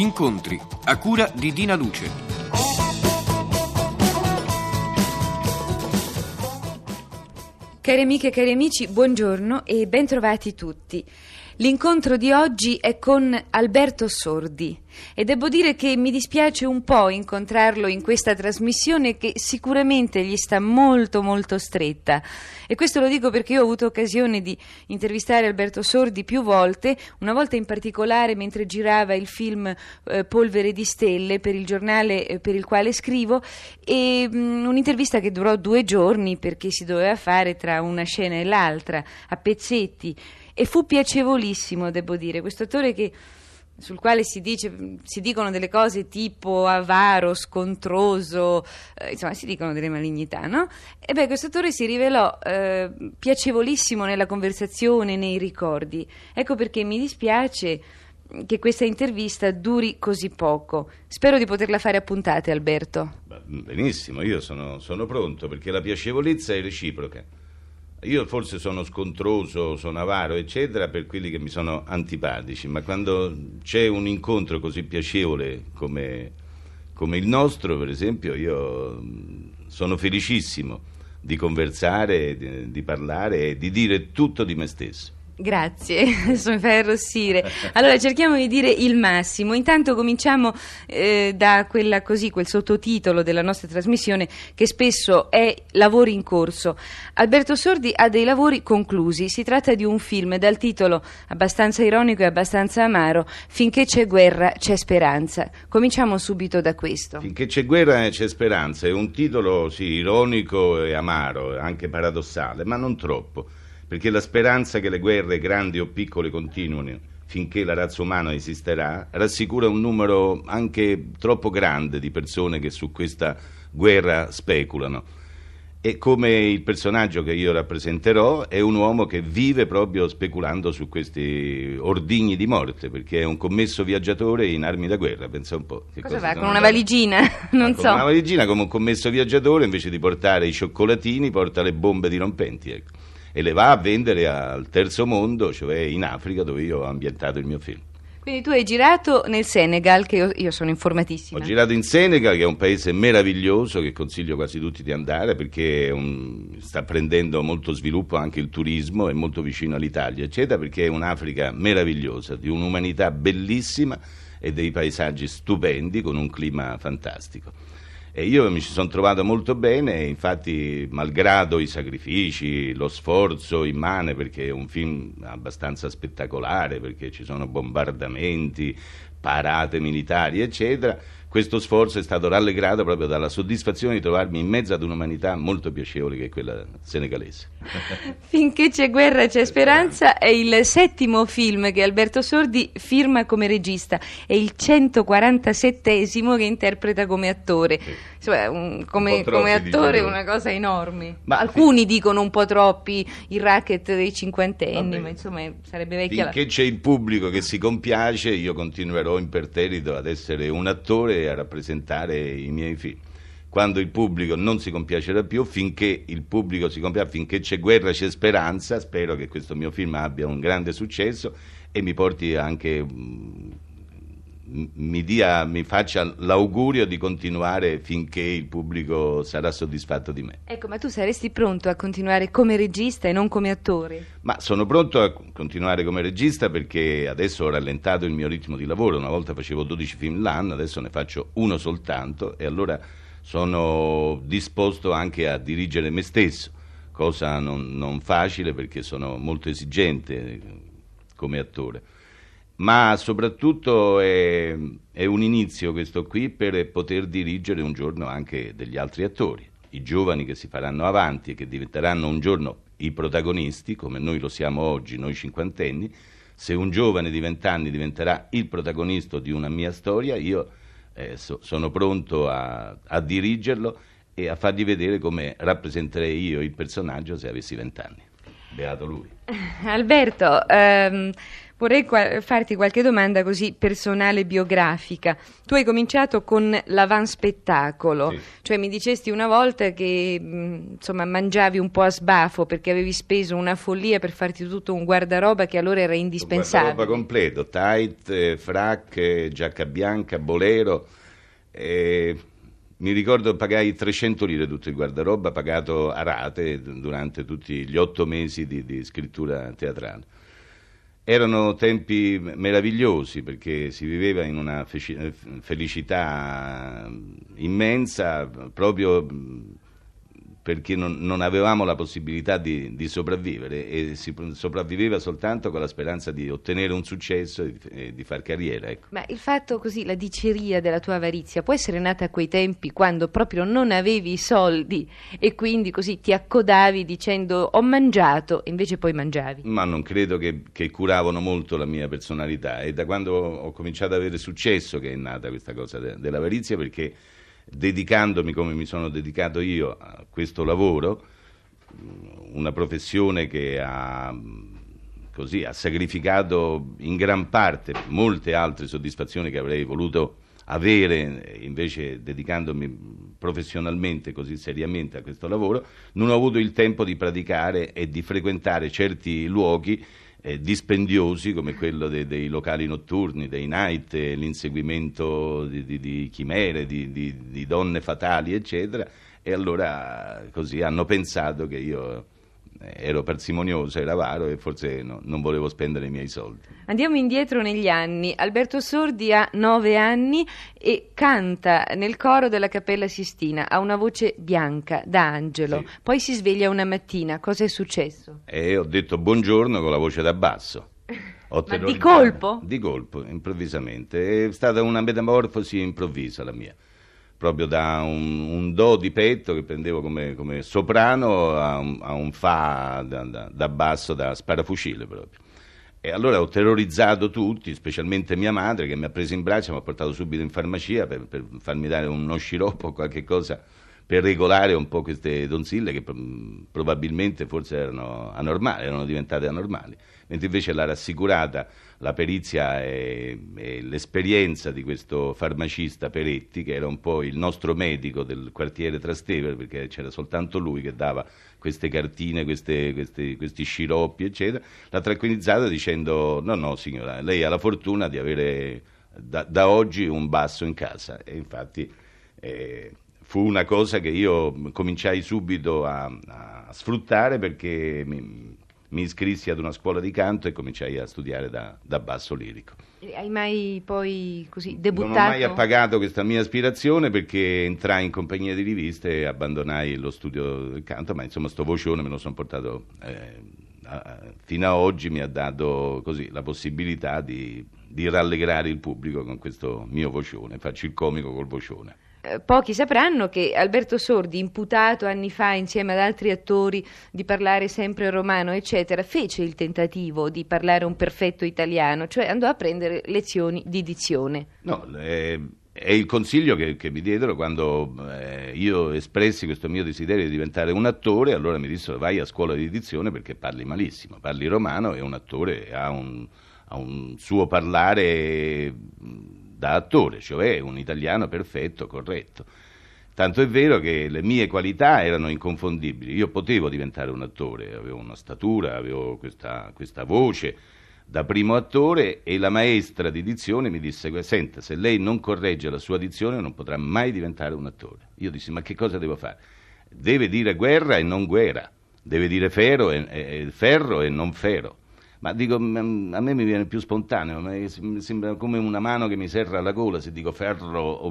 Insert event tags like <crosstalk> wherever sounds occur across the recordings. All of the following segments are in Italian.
Incontri a cura di Dina Luce. Cari amiche e cari amici, buongiorno e bentrovati tutti. L'incontro di oggi è con Alberto Sordi e devo dire che mi dispiace un po' incontrarlo in questa trasmissione che sicuramente gli sta molto molto stretta. E questo lo dico perché io ho avuto occasione di intervistare Alberto Sordi più volte, una volta in particolare mentre girava il film eh, Polvere di Stelle per il giornale eh, per il quale scrivo e mh, mm, un'intervista che durò due giorni perché si doveva fare tra una scena e l'altra a pezzetti e fu piacevolissimo, devo dire, questo attore che sul quale si, dice, si, dicono delle cose tipo avaro, scontroso, eh, insomma si dicono delle malignità, no? E beh, questo attore si rivelò eh, piacevolissimo nella conversazione, nei ricordi. Ecco perché mi dispiace che questa intervista duri così poco. Spero di poterla fare a puntate, Alberto. Benissimo, io sono, sono pronto perché la piacevolezza è reciproca. Io forse sono scontroso, sono avaro, eccetera, per quelli che mi sono antipatici, ma quando c'è un incontro così piacevole come, come il nostro, per esempio, io sono felicissimo di conversare, di, di parlare e di dire tutto di me stesso. Grazie, <laughs> adesso mi fai arrossire. Allora cerchiamo di dire il massimo. Intanto cominciamo eh, da quella così, quel sottotitolo della nostra trasmissione che spesso è Lavori in corso. Alberto Sordi ha dei lavori conclusi. Si tratta di un film dal titolo abbastanza ironico e abbastanza amaro, Finché c'è guerra c'è speranza. Cominciamo subito da questo. Finché c'è guerra c'è speranza. È un titolo sì, ironico e amaro, anche paradossale, ma non troppo perché la speranza che le guerre grandi o piccole continuino finché la razza umana esisterà rassicura un numero anche troppo grande di persone che su questa guerra speculano. E come il personaggio che io rappresenterò è un uomo che vive proprio speculando su questi ordigni di morte, perché è un commesso viaggiatore in armi da guerra, pensa un po'. Che cosa, cosa fa? Con una valigina? <laughs> non con so. una valigina come un commesso viaggiatore, invece di portare i cioccolatini, porta le bombe dirompenti, ecco e le va a vendere al terzo mondo, cioè in Africa dove io ho ambientato il mio film. Quindi tu hai girato nel Senegal, che io, io, sono informatissima. Ho girato in Senegal, che è un paese meraviglioso, che consiglio quasi tutti di andare perché un, sta prendendo molto sviluppo anche il turismo, è molto vicino all'Italia, eccetera, perché è un'Africa meravigliosa, di un'umanità bellissima e dei paesaggi stupendi con un clima fantastico. E io mi ci sono trovato molto bene, infatti, malgrado i sacrifici, lo sforzo immane, perché è un film abbastanza spettacolare, perché ci sono bombardamenti, parate militari, eccetera, questo sforzo è stato rallegrato proprio dalla soddisfazione di trovarmi in mezzo ad un'umanità molto piacevole che è quella senegalese. <laughs> Finché c'è guerra c'è speranza è il settimo film che Alberto Sordi firma come regista, è il 147esimo che interpreta come attore. Insomma, un, come, un come attore è una cosa enorme. Ma Alcuni fi- dicono un po' troppi il racket dei cinquantenni, ma insomma sarebbe vecchia. Finché la... c'è il pubblico che si compiace, io continuerò imperterrito ad essere un attore a rappresentare i miei film. Quando il pubblico non si compiacerà più, finché il pubblico si compiace, finché c'è guerra c'è speranza, spero che questo mio film abbia un grande successo e mi porti anche mi, dia, mi, faccia l'augurio di continuare finché il pubblico sarà soddisfatto di me. Ecco, ma tu saresti pronto a continuare come regista e non come attore? Ma sono pronto a continuare come regista perché adesso ho rallentato il mio ritmo di lavoro, una volta facevo 12 film l'anno, adesso ne faccio uno soltanto e allora sono disposto anche a dirigere me stesso, cosa non, non facile perché sono molto esigente come attore ma soprattutto è, è, un inizio questo qui per poter dirigere un giorno anche degli altri attori, i giovani che si faranno avanti e che diventeranno un giorno i protagonisti, come noi lo siamo oggi, noi cinquantenni, se un giovane di vent'anni diventerà il protagonista di una mia storia, io eh, so, sono pronto a, a dirigerlo e a fargli vedere come rappresenterei io il personaggio se avessi vent'anni. Beato lui. <laughs> Alberto, ehm, Vorrei qua- farti qualche domanda così personale biografica. Tu hai cominciato con l'avanspettacolo, Sì. cioè mi dicesti una volta che mh, insomma mangiavi un po' a sbafo perché avevi speso una follia per farti tutto un guardaroba che allora era indispensabile. Roba completo, tight, eh, frac, eh, giacca bianca, bolero. eh, mi ricordo pagai 300 lire tutto il guardaroba pagato a rate durante tutti gli otto mesi di, di scrittura teatrale. Erano tempi meravigliosi perché si viveva in una eh, felicità immensa proprio mh, perché non, non avevamo la possibilità di, di sopravvivere e si sopravviveva soltanto con la speranza di ottenere un successo e di, e di far carriera. Ecco. Ma il fatto così, la diceria della tua avarizia può essere nata a quei tempi quando proprio non avevi i soldi e quindi così ti accodavi dicendo ho mangiato e invece poi mangiavi. Ma non credo che, che curavano molto la mia personalità. È da quando ho cominciato ad avere successo che è nata questa cosa de- dell'avarizia, perché dedicandomi come mi sono dedicato io a questo lavoro, una professione che ha, così, ha sacrificato in gran parte molte altre soddisfazioni che avrei voluto avere invece dedicandomi professionalmente così seriamente a questo lavoro, non ho avuto il tempo di praticare e di frequentare certi luoghi eh, dispendiosi come quello de- dei locali notturni, dei night, eh, l'inseguimento di, di- di chimere, di, di- donne fatali, eccetera, e allora così hanno pensato che io ero parsimonioso, ero avaro e forse no- non volevo spendere i miei soldi. Andiamo indietro negli anni. Alberto Sordi ha nove anni e canta nel coro della Cappella Sistina. Ha una voce bianca da angelo. Sì. Poi si sveglia una mattina. Cosa è successo? E ho detto buongiorno con la voce da basso. <laughs> Di colpo? Di colpo, improvvisamente. È stata una metamorfosi improvvisa la mia. Proprio da un, un do di petto che prendevo come, come soprano a un, a un fa da, da- da basso, da sparafucile proprio. E allora ho terrorizzato tutti, specialmente mia madre che mi ha preso in braccio e mi ha portato subito in farmacia per, per farmi dare uno sciroppo o qualche cosa per regolare un po' queste donzille che mm, probabilmente forse erano anormali, erano diventate anormali. Mentre invece l'ha rassicurata la perizia e, e l'esperienza di questo farmacista Peretti, che era un po' il nostro medico del quartiere Trastevere, perché c'era soltanto lui che dava queste cartine, queste- questi, questi sciroppi, eccetera, l'ha tranquillizzata dicendo no, no signora, lei ha la fortuna di avere da, da oggi un basso in casa. E infatti eh, fu una cosa che io cominciai subito a, a sfruttare perché mi, mi iscrissi ad una scuola di canto e cominciai a studiare da, da basso lirico. E Hai mai poi così Non debuttato? ho mai appagato questa mia aspirazione perché entrai in compagnia di riviste e abbandonai lo studio del canto, ma insomma sto vocione me lo sono portato eh, a- fino a oggi mi ha dato così la possibilità di, di rallegrare il pubblico con questo mio vocione, faccio il comico col vocione. Eh, Pochi sapranno che Alberto Sordi, imputato anni fa insieme ad altri attori di parlare sempre romano, eccetera, fece il tentativo di parlare un perfetto italiano, cioè andò a prendere lezioni di dizione. No, eh, è il consiglio che, che mi diedero quando eh, io espressi questo mio desiderio di diventare un attore, allora mi dissero vai a scuola di dizione perché parli malissimo, parli romano e un attore ha un, ha un suo parlare da attore, cioè un italiano perfetto, corretto. Tanto è vero che le mie qualità erano inconfondibili, io potevo diventare un attore, avevo una statura, avevo questa, questa voce da primo attore e la maestra di dizione mi disse, senta, se lei non corregge la sua dizione non potrà mai diventare un attore. Io dissi, ma che cosa devo fare? Deve dire guerra e non guerra, deve dire ferro e, e- ferro e non ferro. Ma dico, mm, a me mi viene più spontaneo, ma mi sembra come una mano che mi serra alla gola se dico ferro o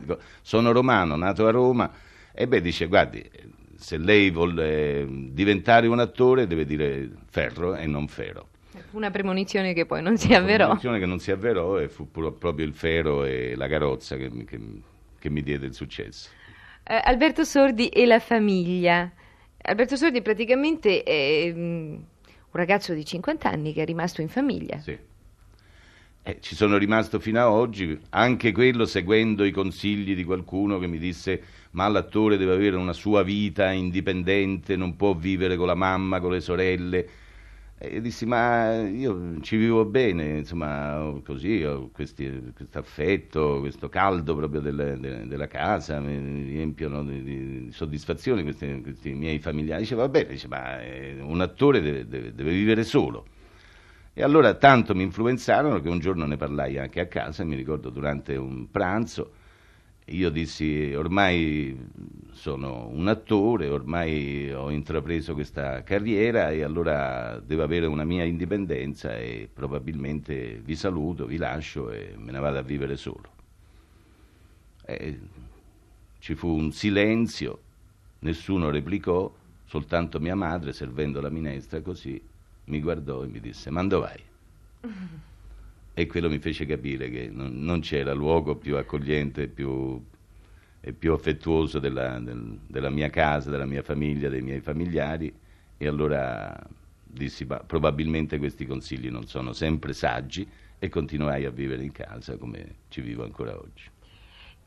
dico, sono romano, nato a Roma. E beh, dice, guardi, se lei vuole diventare un attore deve dire ferro e non ferro. Fu una premonizione che poi non si avverò. Una che non si avverò e fu proprio il ferro e la carrozza che, mi- che- che mi diede il successo. Eh, Alberto Sordi e la famiglia. Alberto Sordi praticamente è mm, ragazzo di 50 anni che è rimasto in famiglia. Sì. Eh, ci sono rimasto fino a oggi, anche quello seguendo i consigli di qualcuno che mi disse ma l'attore deve avere una sua vita indipendente, non può vivere con la mamma, con le sorelle. E dissi, ma io ci vivo bene, insomma, così, ho questo affetto, questo caldo proprio del, de, della casa, mi riempiono di, di soddisfazione questi, questi, miei familiari. Diceva, va bene, dice, ma eh, un attore deve, deve, deve vivere solo. E allora tanto mi influenzarono che un giorno ne parlai anche a casa, mi ricordo durante un pranzo, io dissi ormai sono un attore, ormai ho intrapreso questa carriera e allora devo avere una mia indipendenza e probabilmente vi saluto, vi lascio e me ne vado a vivere solo. E ci fu un silenzio, nessuno replicò, soltanto mia madre, servendo la minestra così, mi guardò e mi disse, ma dove vai? <laughs> e quello mi fece capire che non, non c'era luogo più accogliente più, e più affettuoso della, del, della, mia casa, della mia famiglia, dei miei familiari e allora dissi probabilmente questi consigli non sono sempre saggi e continuai a vivere in casa come ci vivo ancora oggi.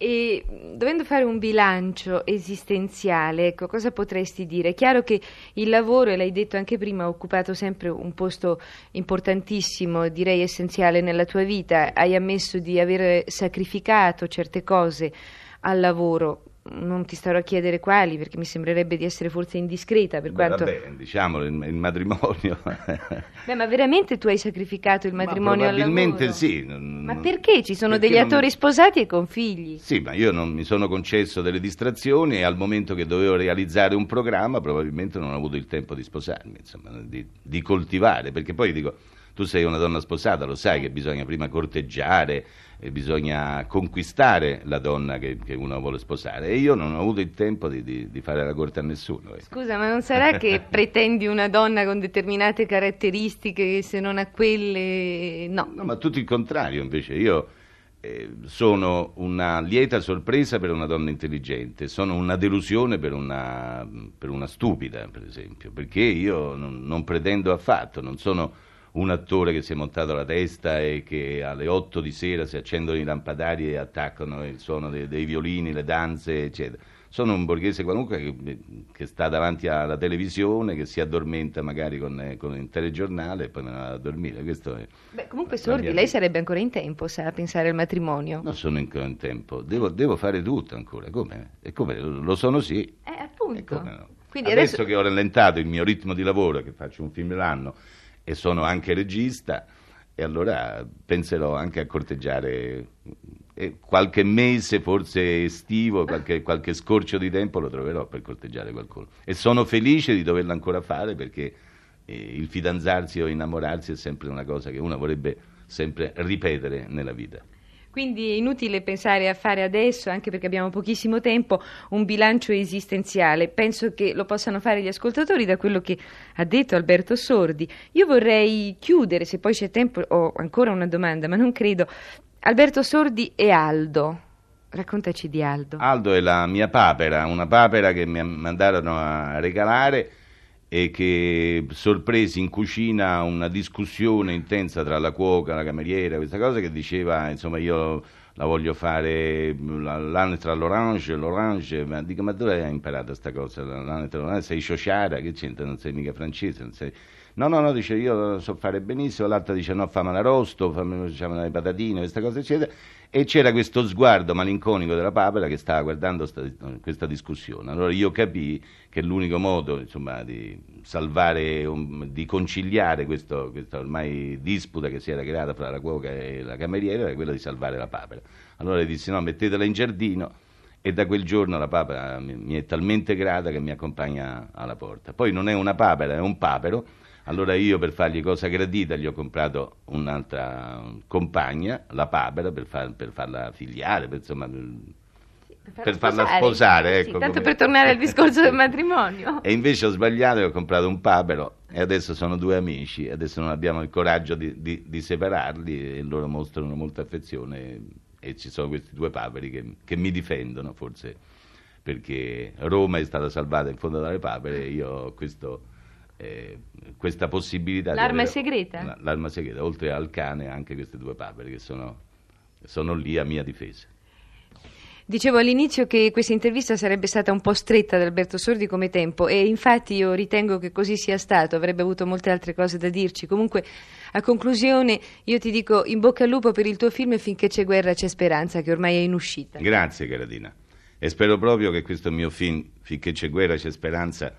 E dovendo fare un bilancio esistenziale, ecco, cosa potresti dire? È chiaro che il lavoro, e l'hai detto anche prima, ha occupato sempre un posto importantissimo, direi essenziale nella tua vita. Hai ammesso di aver sacrificato certe cose al lavoro non ti starò a chiedere quali perché mi sembrerebbe di essere forse indiscreta per Beh, quanto... Vabbè, diciamolo, il, il matrimonio... <laughs> Beh, ma veramente tu hai sacrificato il matrimonio ma probabilmente al sì. Non, ma perché? Ci sono degli attori sposati e con figli. Sì, ma io non mi sono concesso delle distrazioni e al momento che dovevo realizzare un programma probabilmente non ho avuto il tempo di sposarmi, insomma, di, di coltivare, perché poi dico tu sei una donna sposata, lo sai che bisogna prima corteggiare, e bisogna conquistare la donna che, che, uno vuole sposare e io non ho avuto il tempo di, di, di fare la corte a nessuno. Ecco. Scusa, ma non sarà che <laughs> pretendi una donna con determinate caratteristiche se non ha quelle... No. no ma tutto il contrario invece, io... Eh, sono una lieta sorpresa per una donna intelligente, sono una delusione per una, per una stupida, per esempio, perché io non, non pretendo affatto, non sono un attore che si è montato la testa e che alle 8 di sera si accendono i lampadari e attaccano il suono dei, dei violini, le danze, eccetera. Sono un borghese qualunque che, che, sta davanti alla televisione, che si addormenta magari con, con il telegiornale e poi ne va a dormire. Beh, comunque Sordi, lei vita. sarebbe ancora in tempo sa, a pensare al matrimonio? Non sono ancora in tempo, devo, devo fare tutto ancora. Come? E come? Lo sono sì. Eh, appunto. No? Adesso, adesso che ho rallentato il mio ritmo di lavoro, che faccio un film l'anno, e sono anche regista e allora penserò anche a corteggiare qualche mese, forse estivo, qualche, qualche, scorcio di tempo lo troverò per corteggiare qualcuno. E sono felice di doverlo ancora fare perché eh, il fidanzarsi o innamorarsi è sempre una cosa che uno vorrebbe sempre ripetere nella vita. Quindi è inutile pensare a fare adesso, anche perché abbiamo pochissimo tempo, un bilancio esistenziale. Penso che lo possano fare gli ascoltatori da quello che ha detto Alberto Sordi. Io vorrei chiudere, se poi c'è tempo, ho ancora una domanda, ma non credo. Alberto Sordi e Aldo. Raccontaci di Aldo. Aldo è la mia papera, una papera che mi mandarono a regalare e che sorpresi in cucina una discussione intensa tra la cuoca, la cameriera, questa cosa che diceva, insomma, io la voglio fare l'anatra all'orange, l'orange, ma dico, ma dove hai imparato questa cosa? L'anatra all'orange, sei sciociara, che c'entra? Non sei mica francese, non sei... No, no, no, dice io so fare benissimo, l'altra dice no, fammi l'arrosto, fammi diciamo, le patatine, queste cose, eccetera e c'era questo sguardo malinconico della papera che stava guardando sta, questa discussione. Allora io capii che l'unico modo insomma, di salvare, um, di conciliare questo, questa ormai disputa che si era creata fra la cuoca e la cameriera era quella di salvare la papera. Allora le dissi no, mettetela in giardino e da quel giorno la papera mi è talmente grata che mi accompagna alla porta. Poi non è una papera, è un papero allora io per fargli cosa gradita gli ho comprato un'altra compagna, la Papera, per, far, per farla figliare, per, insomma, per, per farla sposare. Ecco, sì, tanto come... per tornare al <laughs> discorso del matrimonio. E invece ho sbagliato e ho comprato un papero e adesso sono due amici, adesso non abbiamo il coraggio di, di, di separarli e loro mostrano molta affezione e, e ci sono questi due paperi che, che mi difendono forse perché Roma è stata salvata in fondo dalle papere e io ho questo eh, questa possibilità. L'arma avere, segreta? L'arma segreta, oltre al cane anche queste due papere che sono, sono lì a mia difesa. Dicevo all'inizio che questa intervista sarebbe stata un po' stretta ad Alberto Sordi come tempo e infatti io ritengo che così sia stato, avrebbe avuto molte altre cose da dirci. Comunque, a conclusione, io ti dico in bocca al lupo per il tuo film finché c'è guerra c'è speranza, che ormai è in uscita. Grazie, Caradina. E spero proprio che questo mio film, finché c'è guerra c'è speranza,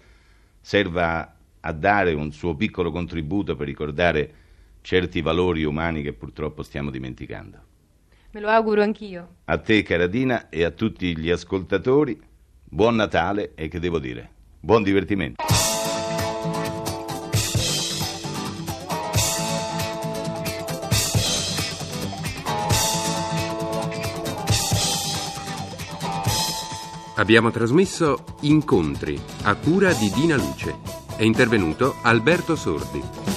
serva a dare un suo piccolo contributo per ricordare certi valori umani che purtroppo stiamo dimenticando. Me lo auguro anch'io. A te, Caradina, e a tutti gli ascoltatori, buon Natale e che devo dire, buon divertimento. Abbiamo trasmesso Incontri a cura di Dina Luce. È intervenuto Alberto Sordi.